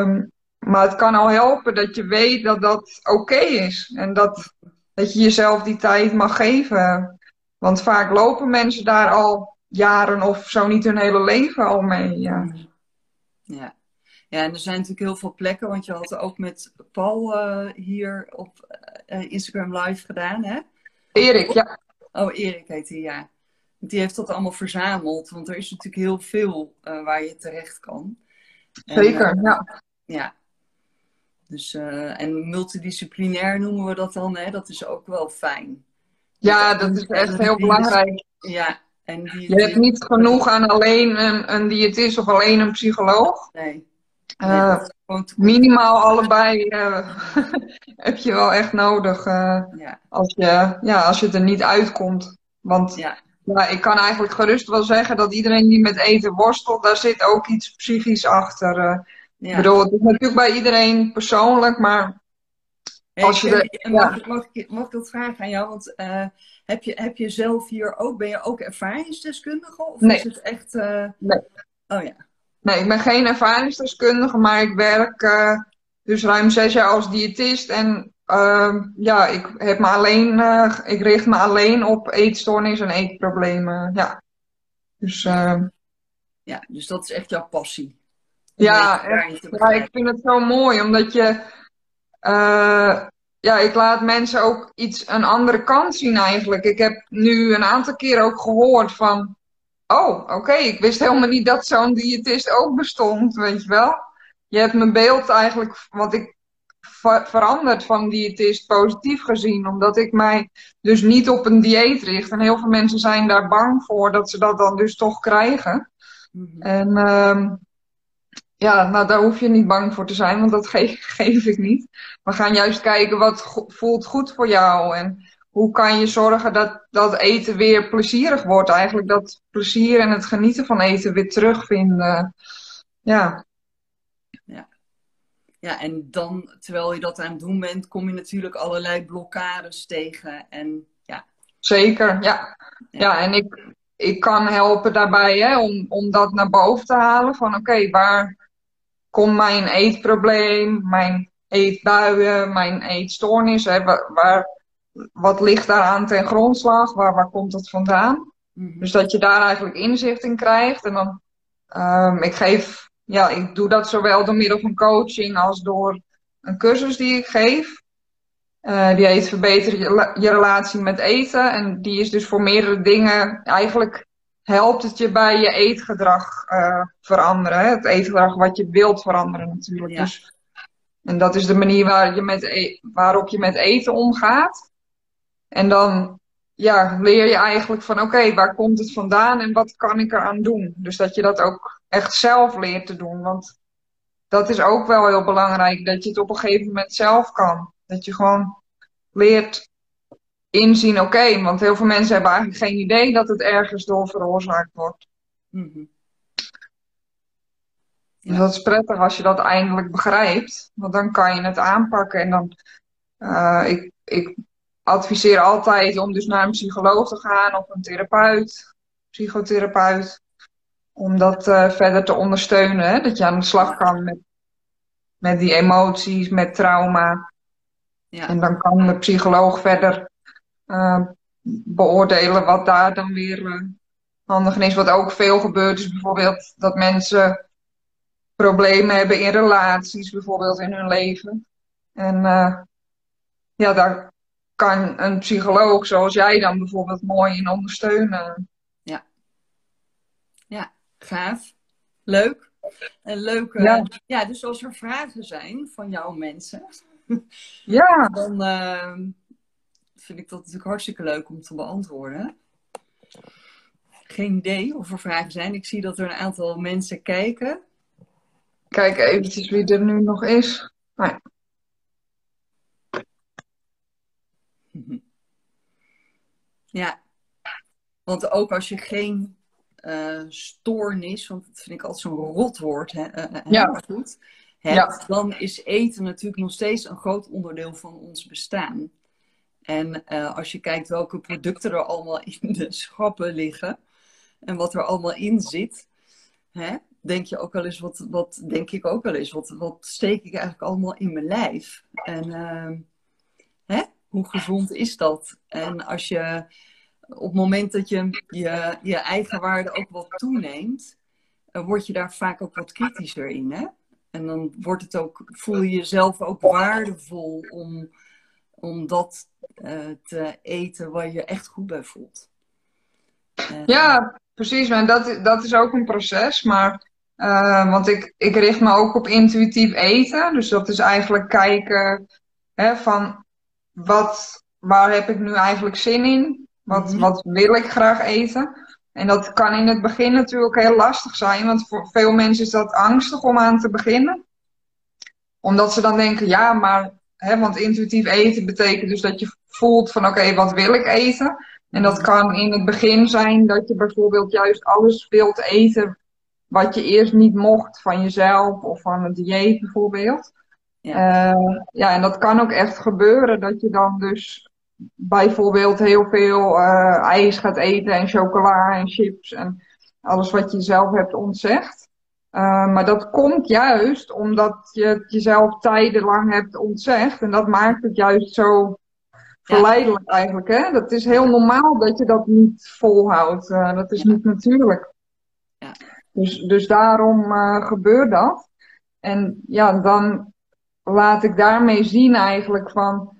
um, maar het kan al helpen dat je weet dat dat oké is. En dat, dat je jezelf die tijd mag geven. Want vaak lopen mensen daar al jaren of zo niet hun hele leven al mee. Ja. ja. Ja, en er zijn natuurlijk heel veel plekken, want je had ook met Paul uh, hier op uh, Instagram live gedaan, hè? Erik, ja. Oh, Erik heet hij, ja. Die heeft dat allemaal verzameld, want er is natuurlijk heel veel uh, waar je terecht kan. Zeker, en, uh, ja. Ja. Dus, uh, en multidisciplinair noemen we dat dan, hè? Dat is ook wel fijn. Ja, dat is echt heel belangrijk. Ja, En die, Je hebt niet genoeg aan alleen een, een diëtist of alleen een psycholoog. Nee. Eh, minimaal allebei eh, [laughs] heb je wel echt nodig eh, ja, als, je, ja, als je er niet uitkomt. Want ja, ja, ik kan eigenlijk gerust wel zeggen dat iedereen die met eten worstelt, daar zit ook iets psychisch achter. eh. Ik ja. bedoel, het is natuurlijk bij iedereen persoonlijk, maar als je de- en mag, ik- mag, ik, mag ik dat vragen aan jou? Want heb, je, heb je zelf hier ook, ben je ook ervaringsdeskundige? Of Nee. is het echt... Nee. Oh ja. Nee, ik ben geen ervaringsdeskundige, maar ik werk eh, dus ruim zes jaar als diëtist. En eh, ja, ik heb me alleen, eh, ik richt me alleen op eetstoornissen en eetproblemen. Ja. Dus eh, ja, dus dat is echt jouw passie. Ja, Ja, ik vind het zo mooi, omdat je, eh, ja, ik laat mensen ook iets, een andere kant zien eigenlijk. Ik heb nu een aantal keer ook gehoord van, oh, oké, ik wist helemaal niet dat zo'n diëtist ook bestond, weet je wel. Je hebt mijn beeld eigenlijk, want ik ver- veranderd van diëtist positief gezien, omdat ik mij dus niet op een dieet richt. En heel veel mensen zijn daar bang voor dat ze dat dan dus toch krijgen. Mhm. En ehm, ja, nou daar hoef je niet bang voor te zijn, want dat ge- [laughs] geef ik niet. We gaan juist kijken wat go- voelt goed voor jou en hoe kan je zorgen dat dat eten weer plezierig wordt. Eigenlijk dat plezier en het genieten van eten weer terugvinden. Ja, Ja, en dan, terwijl je dat aan het doen bent, kom je natuurlijk allerlei blokkades tegen. En ja, zeker. Ja, ja en ik, ik kan helpen daarbij hè, om, om dat naar boven te halen. Van oké, waar komt mijn eetprobleem, mijn eetbuien, mijn eetstoornis? Hè, waar, wat ligt daaraan ten grondslag? Waar, waar komt het vandaan? Mhm. Dus dat je daar eigenlijk inzicht in krijgt. En dan, ehm, ik geef, ja, ik doe dat zowel door middel van coaching als door een cursus die ik geef. Eh, die heet Verbeter je, je relatie met eten. En die is dus voor meerdere dingen. Eigenlijk helpt het je bij je eetgedrag eh, veranderen. Hè? Het eetgedrag wat je wilt veranderen natuurlijk. Ja. Dus, en dat is de manier waar je met e- waarop je met eten omgaat. En dan ja, leer je eigenlijk van oké, waar komt het vandaan en wat kan ik eraan doen? Dus dat je dat ook echt zelf leert te doen. Want dat is ook wel heel belangrijk, dat je het op een gegeven moment zelf kan. Dat je gewoon leert inzien, oké, want heel veel mensen hebben eigenlijk geen idee dat het ergens door veroorzaakt wordt. Ja. dat is prettig als je dat eindelijk begrijpt, want dan kan je het aanpakken. En dan, eh, ik, ik adviseer altijd om dus naar een psycholoog te gaan of een therapeut, psychotherapeut, om dat eh, verder te ondersteunen. Hè? Dat je aan de slag kan met, met die emoties, met trauma. Ja. En dan kan de psycholoog verder eh, beoordelen wat daar dan weer eh, handig is. Wat ook veel gebeurt is bijvoorbeeld dat mensen problemen hebben in relaties, bijvoorbeeld in hun leven. En ja, daar kan een psycholoog zoals jij dan bijvoorbeeld mooi in ondersteunen. Gaaf. Leuk. En leuk. eh, ja. Ja. dus als er vragen zijn van jouw mensen, [laughs] Ja, dan eh, vind ik dat natuurlijk hartstikke leuk om te beantwoorden. Geen idee of er vragen zijn. Ik zie dat er een aantal mensen kijken. kijk eventjes wie er nu nog is. Ja, want ook als je geen eh, stoornis, want dat vind ik altijd zo'n rotwoord, hè, eh, Ja. goed, hebt, dan is eten natuurlijk nog steeds een groot onderdeel van ons bestaan. En als je kijkt welke producten er allemaal in de schappen liggen en wat er allemaal in zit, hè, denk je ook wel eens, wat, wat denk ik ook wel eens, wat, wat steek ik eigenlijk allemaal in mijn lijf? En ehm, hoe gezond is dat? En als je op het moment dat je je, je eigen waarde ook wat toeneemt, uh, word je daar vaak ook wat kritischer in. Hè? En dan wordt het ook, voel je jezelf ook waardevol om, om dat uh, te eten waar je echt goed bij voelt. Uh, ja, precies. En dat, dat is ook een proces. Maar, want ik, ik richt me ook op intuïtief eten. Dus dat is eigenlijk kijken van wat, waar heb ik nu eigenlijk zin in? Wat, mm -hmm. wat wil ik graag eten? En dat kan in het begin natuurlijk heel lastig zijn, want voor veel mensen is dat angstig om aan te beginnen. Omdat ze dan denken, ja, maar, hè, want intuïtief eten betekent dus dat je voelt van oké, wat wil ik eten? En dat kan in het begin zijn dat je bijvoorbeeld juist alles wilt eten wat je eerst niet mocht van jezelf of van het dieet bijvoorbeeld. Ja. Uh, ja, en dat kan ook echt gebeuren dat je dan dus bijvoorbeeld heel veel uh, ijs gaat eten en chocola en chips en alles wat je zelf hebt ontzegd. Uh, maar dat komt juist omdat je het jezelf tijdenlang hebt ontzegd en dat maakt het juist zo verleidelijk eigenlijk. Hè? Dat is heel normaal dat je dat niet volhoudt. Uh, dat is niet natuurlijk. Ja. Dus, dus daarom gebeurt dat. En ja, dan laat ik daarmee zien eigenlijk van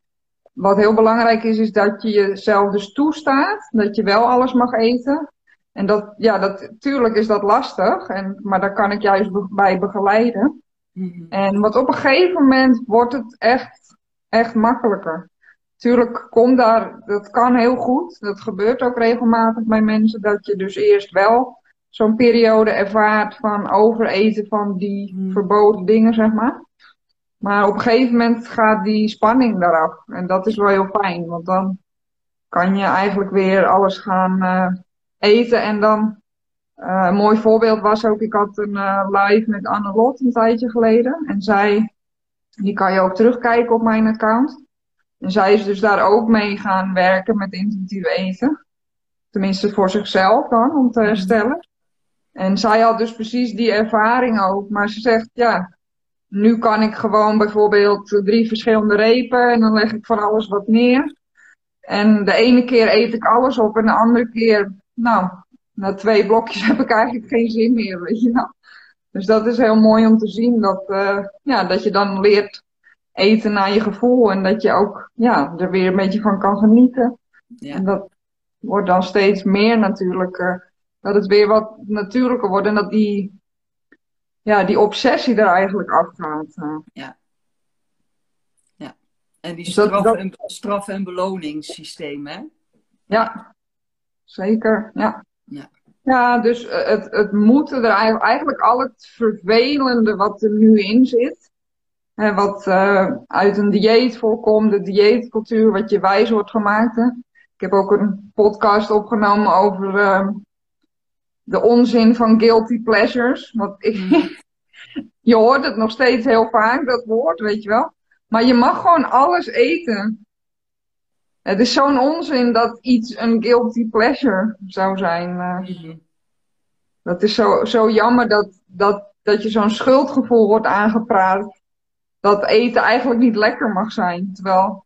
wat heel belangrijk is, is dat je jezelf dus toestaat. Dat je wel alles mag eten. En dat, ja, dat, tuurlijk is dat lastig. En, maar daar kan ik juist bij begeleiden. Mm En wat op een gegeven moment wordt het echt, echt makkelijker. Tuurlijk komt daar, dat kan heel goed. Dat gebeurt ook regelmatig bij mensen. Dat je dus eerst wel zo'n periode ervaart van overeten van die mhm. verboden dingen, zeg maar. Maar op een gegeven moment gaat die spanning eraf. En dat is wel heel fijn, want dan kan je eigenlijk weer alles gaan uh, eten. En dan, uh, een mooi voorbeeld was ook, ik had een uh, live met Anne Lot een tijdje geleden. En zij, die kan je ook terugkijken op mijn account. En zij is dus daar ook mee gaan werken met intuïtief eten. Tenminste voor zichzelf dan, om te herstellen. En zij had dus precies die ervaring ook. Maar ze zegt, ja, nu kan ik gewoon bijvoorbeeld drie verschillende repen en dan leg ik van alles wat neer. En de ene keer eet ik alles op en de andere keer, nou, na twee blokjes [laughs] heb ik eigenlijk geen zin meer, weet je wel. Dus dat is heel mooi om te zien dat, uh, ja, dat je dan leert eten naar je gevoel en dat je ook ja, er weer een beetje van kan genieten. Ja. En dat wordt dan steeds meer natuurlijk, uh, dat het weer wat natuurlijker wordt en dat die ja, die obsessie er eigenlijk afgaat. Ja. Ja. En die dus straf, en, straf- en beloningssysteem, hè? Ja, zeker. Ja. Ja. Ja, dus eh, het, het moeten er eigenlijk al het vervelende wat er nu in zit. Hè, wat uh, uit een dieet voorkomt, de dieetcultuur, wat je wijs wordt gemaakt. Hè. Ik heb ook een podcast opgenomen over uh, de onzin van guilty pleasures. Want ik, mm. [laughs] je hoort het nog steeds heel vaak, dat woord, weet je wel. Maar je mag gewoon alles eten. Het is zo'n onzin dat iets een guilty pleasure zou zijn. Uh, Dat is zo, zo jammer dat, dat, dat je zo'n schuldgevoel wordt aangepraat. Dat eten eigenlijk niet lekker mag zijn. Terwijl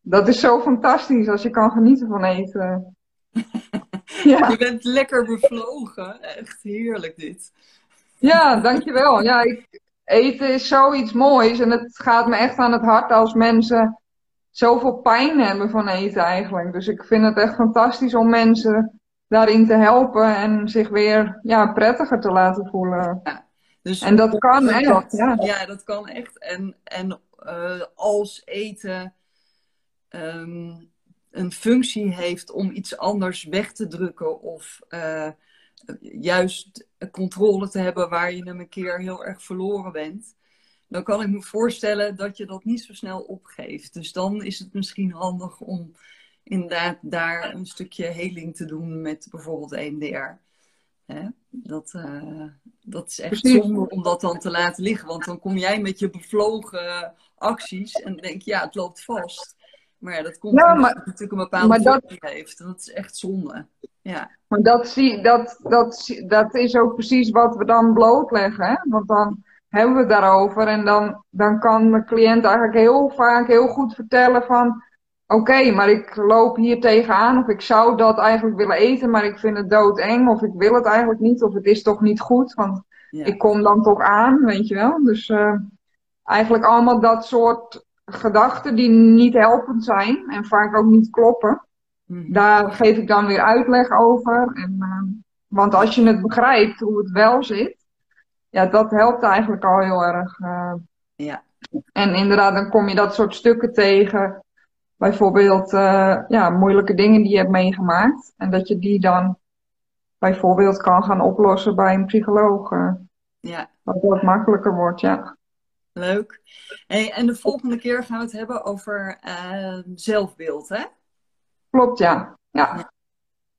dat is zo fantastisch als je kan genieten van eten. [laughs] Ja. Je bent lekker bevlogen. Echt heerlijk dit. Ja, dankjewel. Ja, ik, eten is zoiets moois. En het gaat me echt aan het hart als mensen zoveel pijn hebben van eten eigenlijk. Dus ik vind het echt fantastisch om mensen daarin te helpen en zich weer ja, prettiger te laten voelen. Ja, dus en dat kan echt. ja. ja. dat kan echt. En, en uh, als eten um, een functie heeft om iets anders weg te drukken of uh, juist controle te hebben waar je hem een keer heel erg verloren bent, dan kan ik me voorstellen dat je dat niet zo snel opgeeft. Dus dan is het misschien handig om inderdaad daar een stukje heling te doen met bijvoorbeeld EMDR. Hè? Dat, uh, dat is echt zonde om dat dan te laten liggen. Want dan kom jij met je bevlogen acties en denk je, ja, het loopt vast. Maar ja, dat komt ja, maar, natuurlijk een bepaalde dat, heeft. Dat is echt zonde. Ja. Maar dat, zie, dat, dat, dat is ook precies wat we dan blootleggen. Hè? Want dan hebben we het daarover. En dan, dan kan de cliënt eigenlijk heel vaak heel goed vertellen van... Oké, maar ik loop hier tegenaan. Of ik zou dat eigenlijk willen eten, maar ik vind het doodeng. Of ik wil het eigenlijk niet. Of het is toch niet goed. Want ik kom dan toch aan, weet je wel. Dus uh, eigenlijk allemaal dat soort gedachten die niet helpend zijn. En vaak ook niet kloppen. Mhm. Daar geef ik dan weer uitleg over. En, uh, want als je het begrijpt hoe het wel zit, ja, dat helpt eigenlijk al heel erg. Uh. Ja. En inderdaad, dan kom je dat soort stukken tegen. Bijvoorbeeld uh, ja, moeilijke dingen die je hebt meegemaakt. En dat je die dan bijvoorbeeld kan gaan oplossen bij een psycholoog. Uh, ja. Dat het makkelijker wordt, ja. Leuk. Hey, en de volgende keer gaan we het hebben over uh, zelfbeeld, hè? Klopt, ja. ja.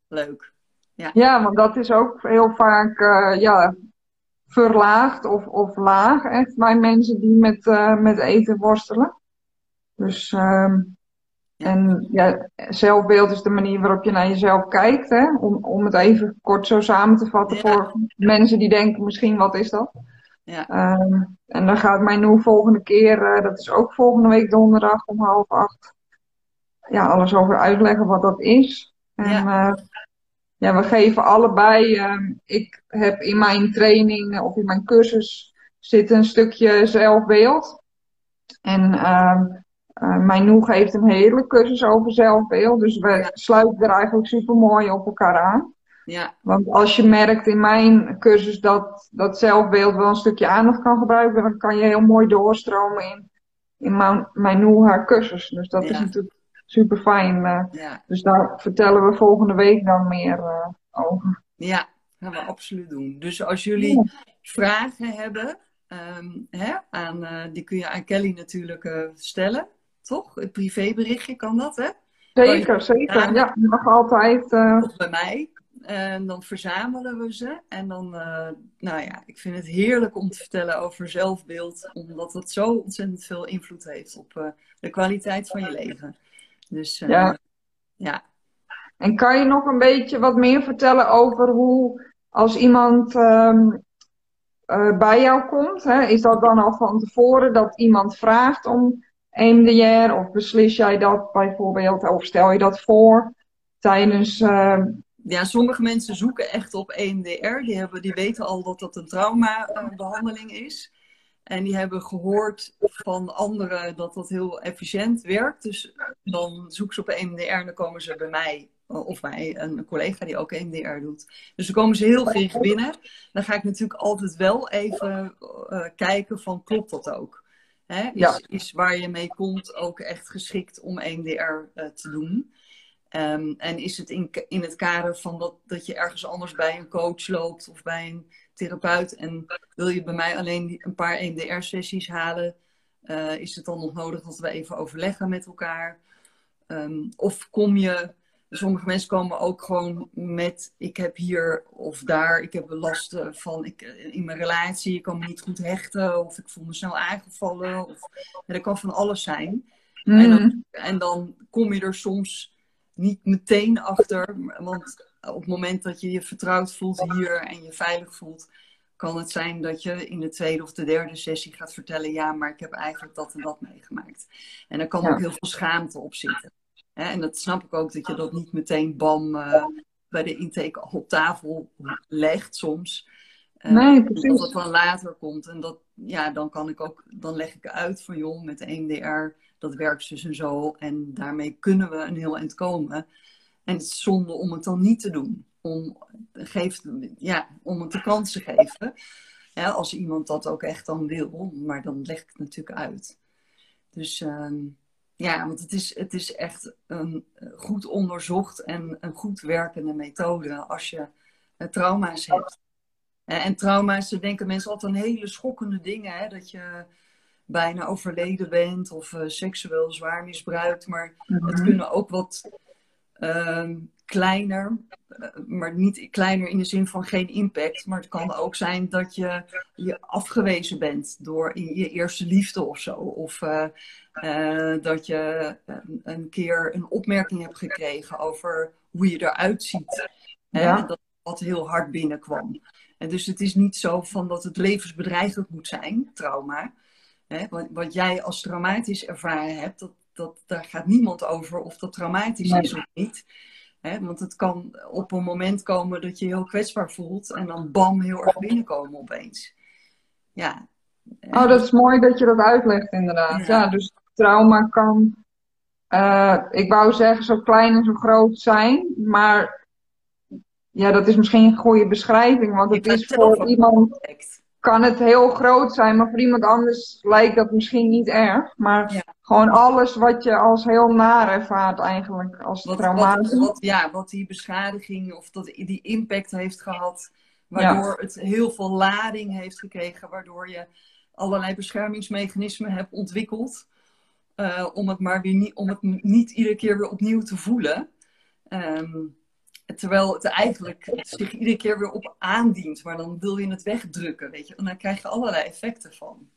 Leuk. Ja. ja, want dat is ook heel vaak uh, ja, verlaagd of, of laag echt bij mensen die met, uh, met eten worstelen. Dus um, en ja, zelfbeeld is de manier waarop je naar jezelf kijkt. Hè? Om, om het even kort zo samen te vatten voor mensen die denken misschien wat is dat. Ja. Um, en dan gaat mijn nu volgende keer, uh, dat is ook volgende week donderdag om half acht. Ja, alles over uitleggen wat dat is. En ja. Uh, ja, we geven allebei. Uh, ik heb in mijn training of in mijn cursus zit een stukje zelfbeeld. En uh, uh, mijn Noeg heeft een hele cursus over zelfbeeld. Dus we sluiten er eigenlijk super mooi op elkaar aan. Ja. Want als je merkt in mijn cursus dat, dat zelfbeeld wel een stukje aandacht kan gebruiken, dan kan je heel mooi doorstromen in, in mijn, mijn haar cursus. Dus dat is natuurlijk super fijn. Uh, ja. Dus daar vertellen we volgende week dan meer uh, over. Ja, gaan we absoluut doen. Dus als jullie vragen hebben, um, hè, aan, uh, die kun je aan Kelly natuurlijk stellen toch? Het privéberichtje kan dat, hè? Zeker, zeker. Ja, mag altijd. Of bij mij. En dan verzamelen we ze. En dan, uh, nou ja, ik vind het heerlijk om te vertellen over zelfbeeld. Omdat het zo ontzettend veel invloed heeft op uh, de kwaliteit van je leven. Dus ja. ja. En kan je nog een beetje wat meer vertellen over hoe, als iemand um, bij jou komt, hè, is dat dan al van tevoren dat iemand vraagt om EMDR? Of beslis jij dat bijvoorbeeld, of stel je dat voor tijdens. Ja, sommige mensen zoeken echt op EMDR. Die, hebben, die weten al dat dat een traumabehandeling is. En die hebben gehoord van anderen dat dat heel efficiënt werkt. Dus dan zoeken ze op EMDR en dan komen ze bij mij of bij een collega die ook EMDR doet. Dus dan komen ze heel gericht binnen. Dan ga ik natuurlijk altijd wel even uh, kijken van klopt dat ook. Hè, is, is waar je mee komt ook echt geschikt om EMDR uh, te doen. Um, en is het in, in het kader van dat, dat je ergens anders bij een coach loopt of bij een therapeut en wil je bij mij alleen een paar EMDR-sessies halen, uh, is het dan nog nodig dat we even overleggen met elkaar? Um, of kom je sommige mensen komen ook gewoon met: ik heb hier of daar, ik heb last van ik, in mijn relatie, ik kan me niet goed hechten, of ik voel me snel aangevallen. Of, ja, dat kan van alles zijn. En, dan, mm. en dan kom je er soms niet meteen achter, want op het moment dat je je vertrouwd voelt hier en je veilig voelt, kan het zijn dat je in de tweede of de derde sessie gaat vertellen: ja, maar ik heb eigenlijk dat en dat meegemaakt. En dan kan ook heel veel schaamte op zitten. En dat snap ik ook, dat je dat niet meteen bam uh, bij de intake op tafel legt soms. Uh, nee, precies. Dat het dan later komt. En dat, ja, dan kan ik ook, dan leg ik uit van joh, met de EMDR, dat werkt dus en zo. En daarmee kunnen we een heel eind komen. En het is zonde om het dan niet te doen. Om, geeft, ja, om het de kans te geven. Als iemand dat ook echt dan wil. Maar dan leg ik het natuurlijk uit. Dus... Uh, ja, want het is, het is echt een goed onderzocht en een goed werkende methode als je uh, trauma's hebt. En trauma's, denken mensen altijd aan hele schokkende dingen. Hè? Dat je bijna overleden bent of uh, seksueel zwaar misbruikt. Maar het mhm. kunnen ook wat ehm, kleiner, maar niet kleiner in de zin van geen impact. Maar het kan ook zijn dat je je afgewezen bent door in je eerste liefde of zo. Of uh, dat je een, een, keer een opmerking hebt gekregen over hoe je eruit ziet. Ja. Dat wat heel hard binnenkwam. En dus het is niet zo van dat het levensbedreigend moet zijn, trauma. Hè? Wat, wat jij als traumatisch ervaren hebt, dat, dat, daar gaat niemand over of dat traumatisch is of niet. Hè? Want het kan op een moment komen dat je heel kwetsbaar voelt en dan bam, heel erg binnenkomen opeens. Ja. Oh, dat is mooi dat je dat uitlegt, inderdaad. Ja, ja dus trauma kan, uh, ik wou zeggen, zo klein en zo groot zijn. Maar ja, dat is misschien een goede beschrijving. Want het is voor iemand, kan het heel groot zijn, maar voor iemand anders lijkt dat misschien niet erg. Maar Ja. gewoon alles wat je als heel naar ervaart eigenlijk, als Wat, traumatisch. wat, wat, ja, wat die beschadiging of dat, die impact heeft gehad, waardoor het heel veel lading heeft gekregen, waardoor je allerlei beschermingsmechanismen hebt ontwikkeld. eh, om het maar weer niet, om het niet iedere keer weer opnieuw te voelen. Ehm, terwijl het eigenlijk zich iedere keer weer op aandient, maar dan wil je het wegdrukken, weet je. En dan krijg je allerlei effecten van.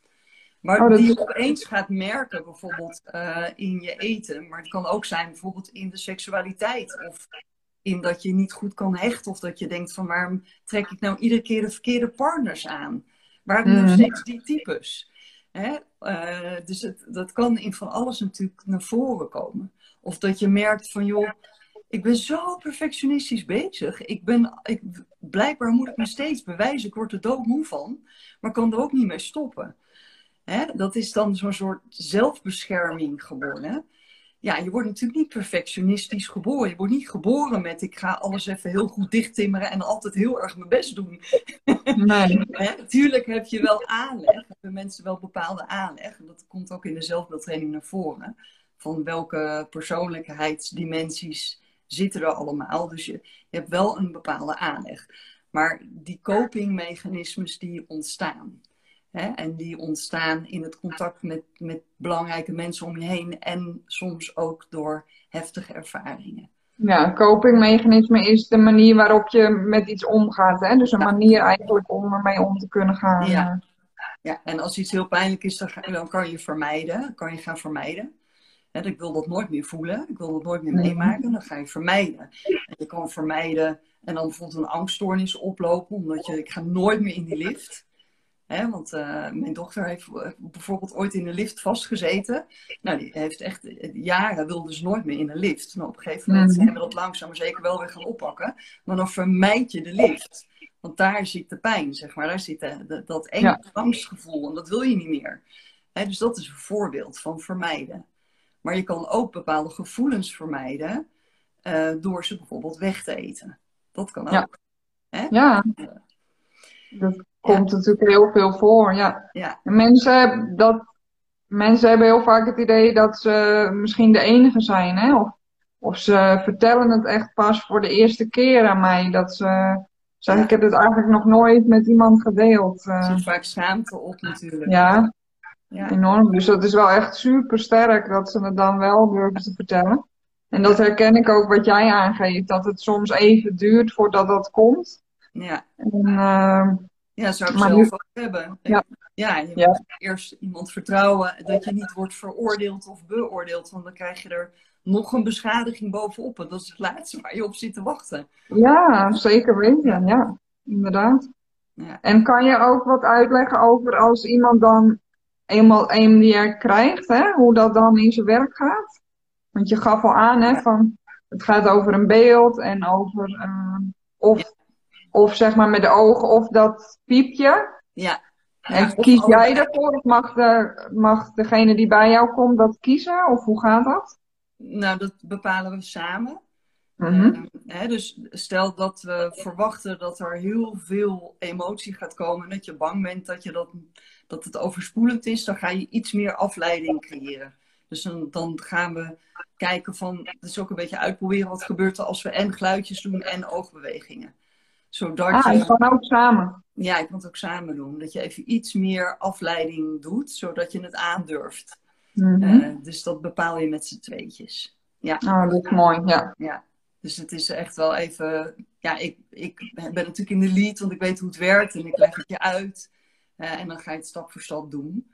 Maar Oh, die is- je opeens gaat merken, bijvoorbeeld eh, in je eten. Maar het kan ook zijn bijvoorbeeld in de seksualiteit. Of in dat je niet goed kan hechten. Of dat je denkt van waarom trek ik nou iedere keer de verkeerde partners aan? Waarom nog Mhm. steeds die types? Hè? Eh, dus het, dat kan in van alles natuurlijk naar voren komen. Of dat je merkt van joh, ik ben zo perfectionistisch bezig. Ik ben, ik, blijkbaar moet ik me steeds bewijzen. Ik word er doodmoe van. Maar kan er ook niet mee stoppen. Hè? Dat is dan zo'n soort zelfbescherming geworden. Ja, je wordt natuurlijk niet perfectionistisch geboren. Je wordt niet geboren met ik ga alles even heel goed dichttimmeren en altijd heel erg mijn best doen. Nee. [laughs] Natuurlijk heb je wel aanleg, hebben mensen wel bepaalde aanleg. En dat komt ook in de zelfbeeldtraining naar voren. Van welke persoonlijkheidsdimensies zitten er allemaal. Dus je, je hebt wel een bepaalde aanleg. Maar die copingmechanismes die ontstaan. Hè? En die ontstaan in het contact met, met belangrijke mensen om je heen. En soms ook door heftige ervaringen. Ja, copingmechanisme is de manier waarop je met iets omgaat. Hè? Dus een Ja. manier eigenlijk om ermee om te kunnen gaan. Ja. Ja, en als iets heel pijnlijk is, dan, dan kan je vermijden. Kan je gaan vermijden. Ik wil dat nooit meer voelen. Ik wil dat nooit meer meemaken. Dan ga je vermijden. En je kan vermijden en dan bijvoorbeeld een angststoornis oplopen. Omdat je, ik ga nooit meer in die lift. Hè, want eh, mijn dochter heeft eh, bijvoorbeeld ooit in de lift vastgezeten. Nou, die heeft echt eh, jaren wilde ze nooit meer in een lift. Nou, op een gegeven moment Mhm. zijn we dat langzaam maar zeker wel weer gaan oppakken. Maar dan vermijd je de lift. Want daar zit de pijn, zeg maar. Daar zit de, de- dat enge Ja. angstgevoel. En dat wil je niet meer. Dus dat is een voorbeeld van vermijden. Maar je kan ook bepaalde gevoelens vermijden. eh, door ze bijvoorbeeld weg te eten. Dat kan ook. Ja. Hè? Ja, dat komt natuurlijk heel veel voor. Ja. Ja. En mensen, hebben dat, mensen hebben heel vaak het idee dat ze misschien de enige zijn. Hè? Of, of ze vertellen het echt pas voor de eerste keer aan mij. Dat ze zeggen, Ja. ik heb het eigenlijk nog nooit met iemand gedeeld. Er Eh, zit vaak schaamte op natuurlijk. ja, Ja. enorm. Dus dat is wel echt super sterk dat ze het dan wel durven te vertellen. En dat herken ik ook wat jij aangeeft, dat het soms even duurt voordat dat komt. Ja. En, eh, Ja, zou ik zelf nu- ook hebben. Ja. ja je Ja. moet eerst iemand vertrouwen dat je niet wordt veroordeeld of beoordeeld. Want dan krijg je er nog een beschadiging bovenop. En dat is het laatste waar je op zit te wachten. ja, zeker weten. Ja, inderdaad. Ja. En kan je ook wat uitleggen over als iemand dan eenmaal EMDR krijgt, hè, hoe dat dan in zijn werk gaat? Want je gaf al aan, hè, van het gaat over een beeld en over eh, of, of zeg maar met de ogen of dat piepje. Ja. En kies jij daarvoor of mag, de, mag degene die bij jou komt dat kiezen? Of hoe gaat dat? Nou, dat bepalen we samen. Eh, hè, dus stel dat we verwachten dat er heel veel emotie gaat komen. En dat je bang bent dat, je dat, dat het overspoelend is. Dan ga je iets meer afleiding creëren. Dus dan, dan gaan we kijken van... Dus ook een beetje uitproberen wat gebeurt er als we en geluidjes doen en oogbewegingen. Zodat Ah, je... kan ook samen. Ja, ik kan het ook samen doen. Dat je even iets meer afleiding doet. Zodat je het aandurft. Eh, dus dat bepaal je met z'n tweetjes. Oh, dat is mooi, ja. Ja, dus het is echt wel even. Ja, ik, ik ben natuurlijk in de lead, want ik weet hoe het werkt en ik leg het je uit. En dan ga je het stap voor stap doen.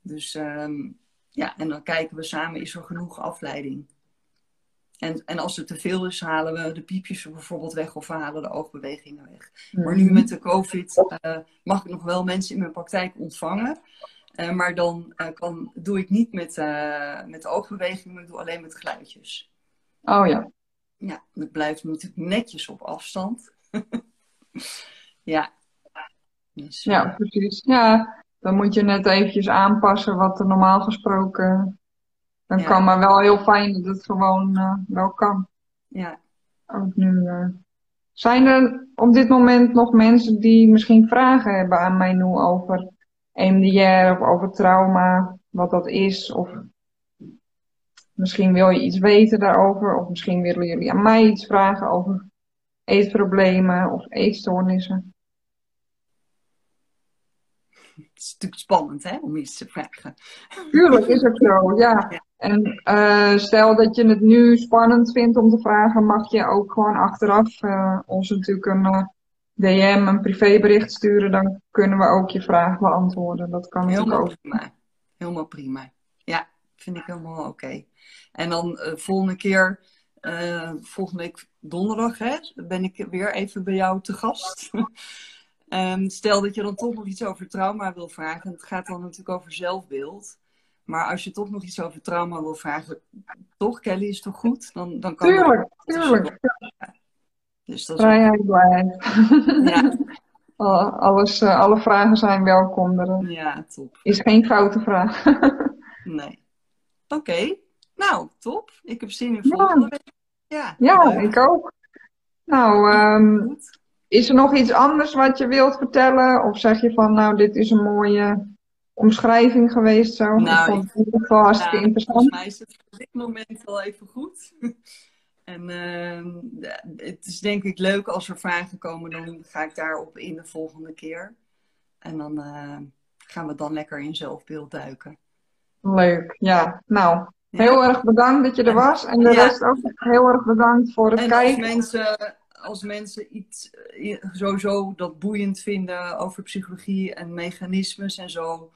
Dus ehm, ja, en dan kijken we samen, is er genoeg afleiding? En, en als er te veel is, halen we de piepjes bijvoorbeeld weg of we halen de oogbewegingen weg. Maar nu met de COVID eh, mag ik nog wel mensen in mijn praktijk ontvangen. Eh, maar dan eh, kan, doe ik niet met, met de oogbewegingen, maar ik doe alleen met geluidjes. Oh ja. Ja, het blijft natuurlijk netjes op afstand. [laughs] ja. Dus, Ja, precies. Ja, dan moet je net eventjes aanpassen wat er normaal gesproken dan Ja. kan. Maar wel heel fijn dat het gewoon eh, wel kan. ja. Ook nu. eh. Zijn er op dit moment nog mensen die misschien vragen hebben aan mij nu over EMDR of over trauma, wat dat is? Of misschien wil je iets weten daarover, of misschien willen jullie aan mij iets vragen over eetproblemen of eetstoornissen. Het is natuurlijk spannend hè, om iets te vragen. Tuurlijk is het zo, ja. En uh, stel dat je het nu spannend vindt om te vragen, mag je ook gewoon achteraf uh, ons natuurlijk een uh, DM, een privébericht sturen. Dan kunnen we ook je vraag beantwoorden. Dat kan Helemaal natuurlijk ook. prima. Helemaal prima. Ja, vind ik helemaal oké. Okay. En dan volgende keer, volgende week donderdag, hè, ben ik weer even bij jou te gast. [laughs] um, stel dat je dan toch nog iets over trauma wil vragen. Het gaat dan natuurlijk over zelfbeeld. Maar als je toch nog iets over trauma wil vragen, toch, Kelly, is toch goed? Dan, dan kan tuurlijk, dat. tuurlijk. Ja. Dus dat ook... blijheid. Ja. [laughs] [laughs] Alles, uh, alle vragen zijn welkom. Er ja, top. Is geen foute vraag. [laughs] nee. Oké. Okay. Nou, top. Ik heb zin in volgende week. Ja, ja ik ook. Nou, um, is er nog iets anders wat je wilt vertellen? Of zeg je van, nou, dit is een mooie omschrijving geweest zo? Nou, ik vond het in ieder geval hartstikke nou, interessant. Volgens mij is het op dit moment wel even goed. [laughs] en uh, het is denk ik leuk als er vragen komen, dan ga ik daarop in de volgende keer. En dan uh, gaan we dan lekker in zelfbeeld duiken. Leuk, ja. Nou, heel erg bedankt dat je er was. En de ja. rest ook heel erg bedankt voor het en kijken. Als mensen, als mensen iets sowieso dat boeiend vinden over psychologie en mechanismes en zo.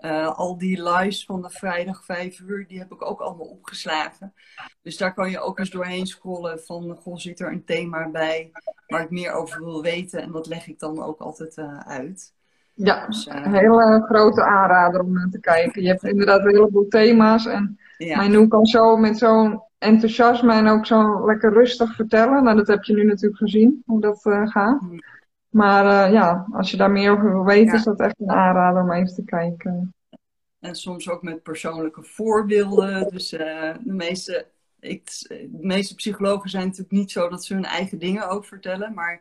Uh, al die lives van de vrijdag 5 uur, die heb ik ook allemaal opgeslagen. Dus daar kan je ook eens doorheen scrollen van, goh, zit er een thema bij waar ik meer over wil weten. En dat leg ik dan ook altijd uh, uit. Ja, dus, uh, een hele grote aanrader om naar te kijken. Je hebt inderdaad een heleboel thema's. En ja. mijn kan zo met zo'n enthousiasme en ook zo lekker rustig vertellen. Nou, dat heb je nu natuurlijk gezien, hoe dat gaat. Mm. Maar uh, ja, als je daar meer over wil weten, ja. is dat echt een aanrader om even te kijken. En soms ook met persoonlijke voorbeelden. Dus uh, de, meeste, ik, de meeste psychologen zijn natuurlijk niet zo dat ze hun eigen dingen ook vertellen. Maar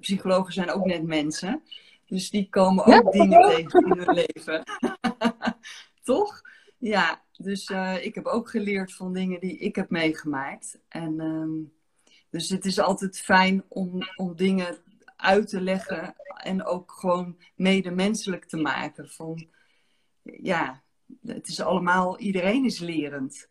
psychologen zijn ook net mensen. Dus die komen ook ja, dingen tegen in hun leven. [laughs] Toch? Ja, dus uh, ik heb ook geleerd van dingen die ik heb meegemaakt. En um, dus het is altijd fijn om, om dingen uit te leggen en ook gewoon medemenselijk te maken. Van ja, het is allemaal, iedereen is lerend.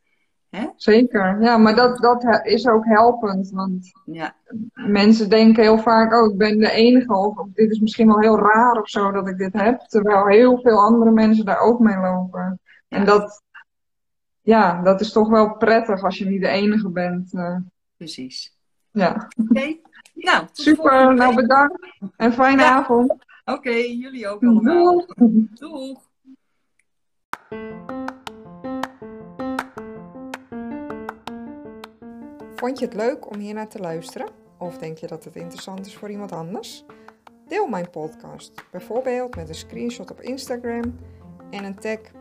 Hè? Zeker, ja, maar dat, dat is ook helpend. Want ja. mensen denken heel vaak, oh, ik ben de enige, of, of, dit is misschien wel heel raar of zo dat ik dit heb. Terwijl heel veel andere mensen daar ook mee lopen. Ja. En dat, ja, dat is toch wel prettig als je niet de enige bent. Uh. Precies. Ja. Oké. Okay. Nou, super. Nou, bedankt. En fijne ja. avond. Oké, okay, jullie ook allemaal. Doeg. Doeg. Vond je het leuk om hier naar te luisteren? Of denk je dat het interessant is voor iemand anders? Deel mijn podcast, bijvoorbeeld met een screenshot op Instagram en een tag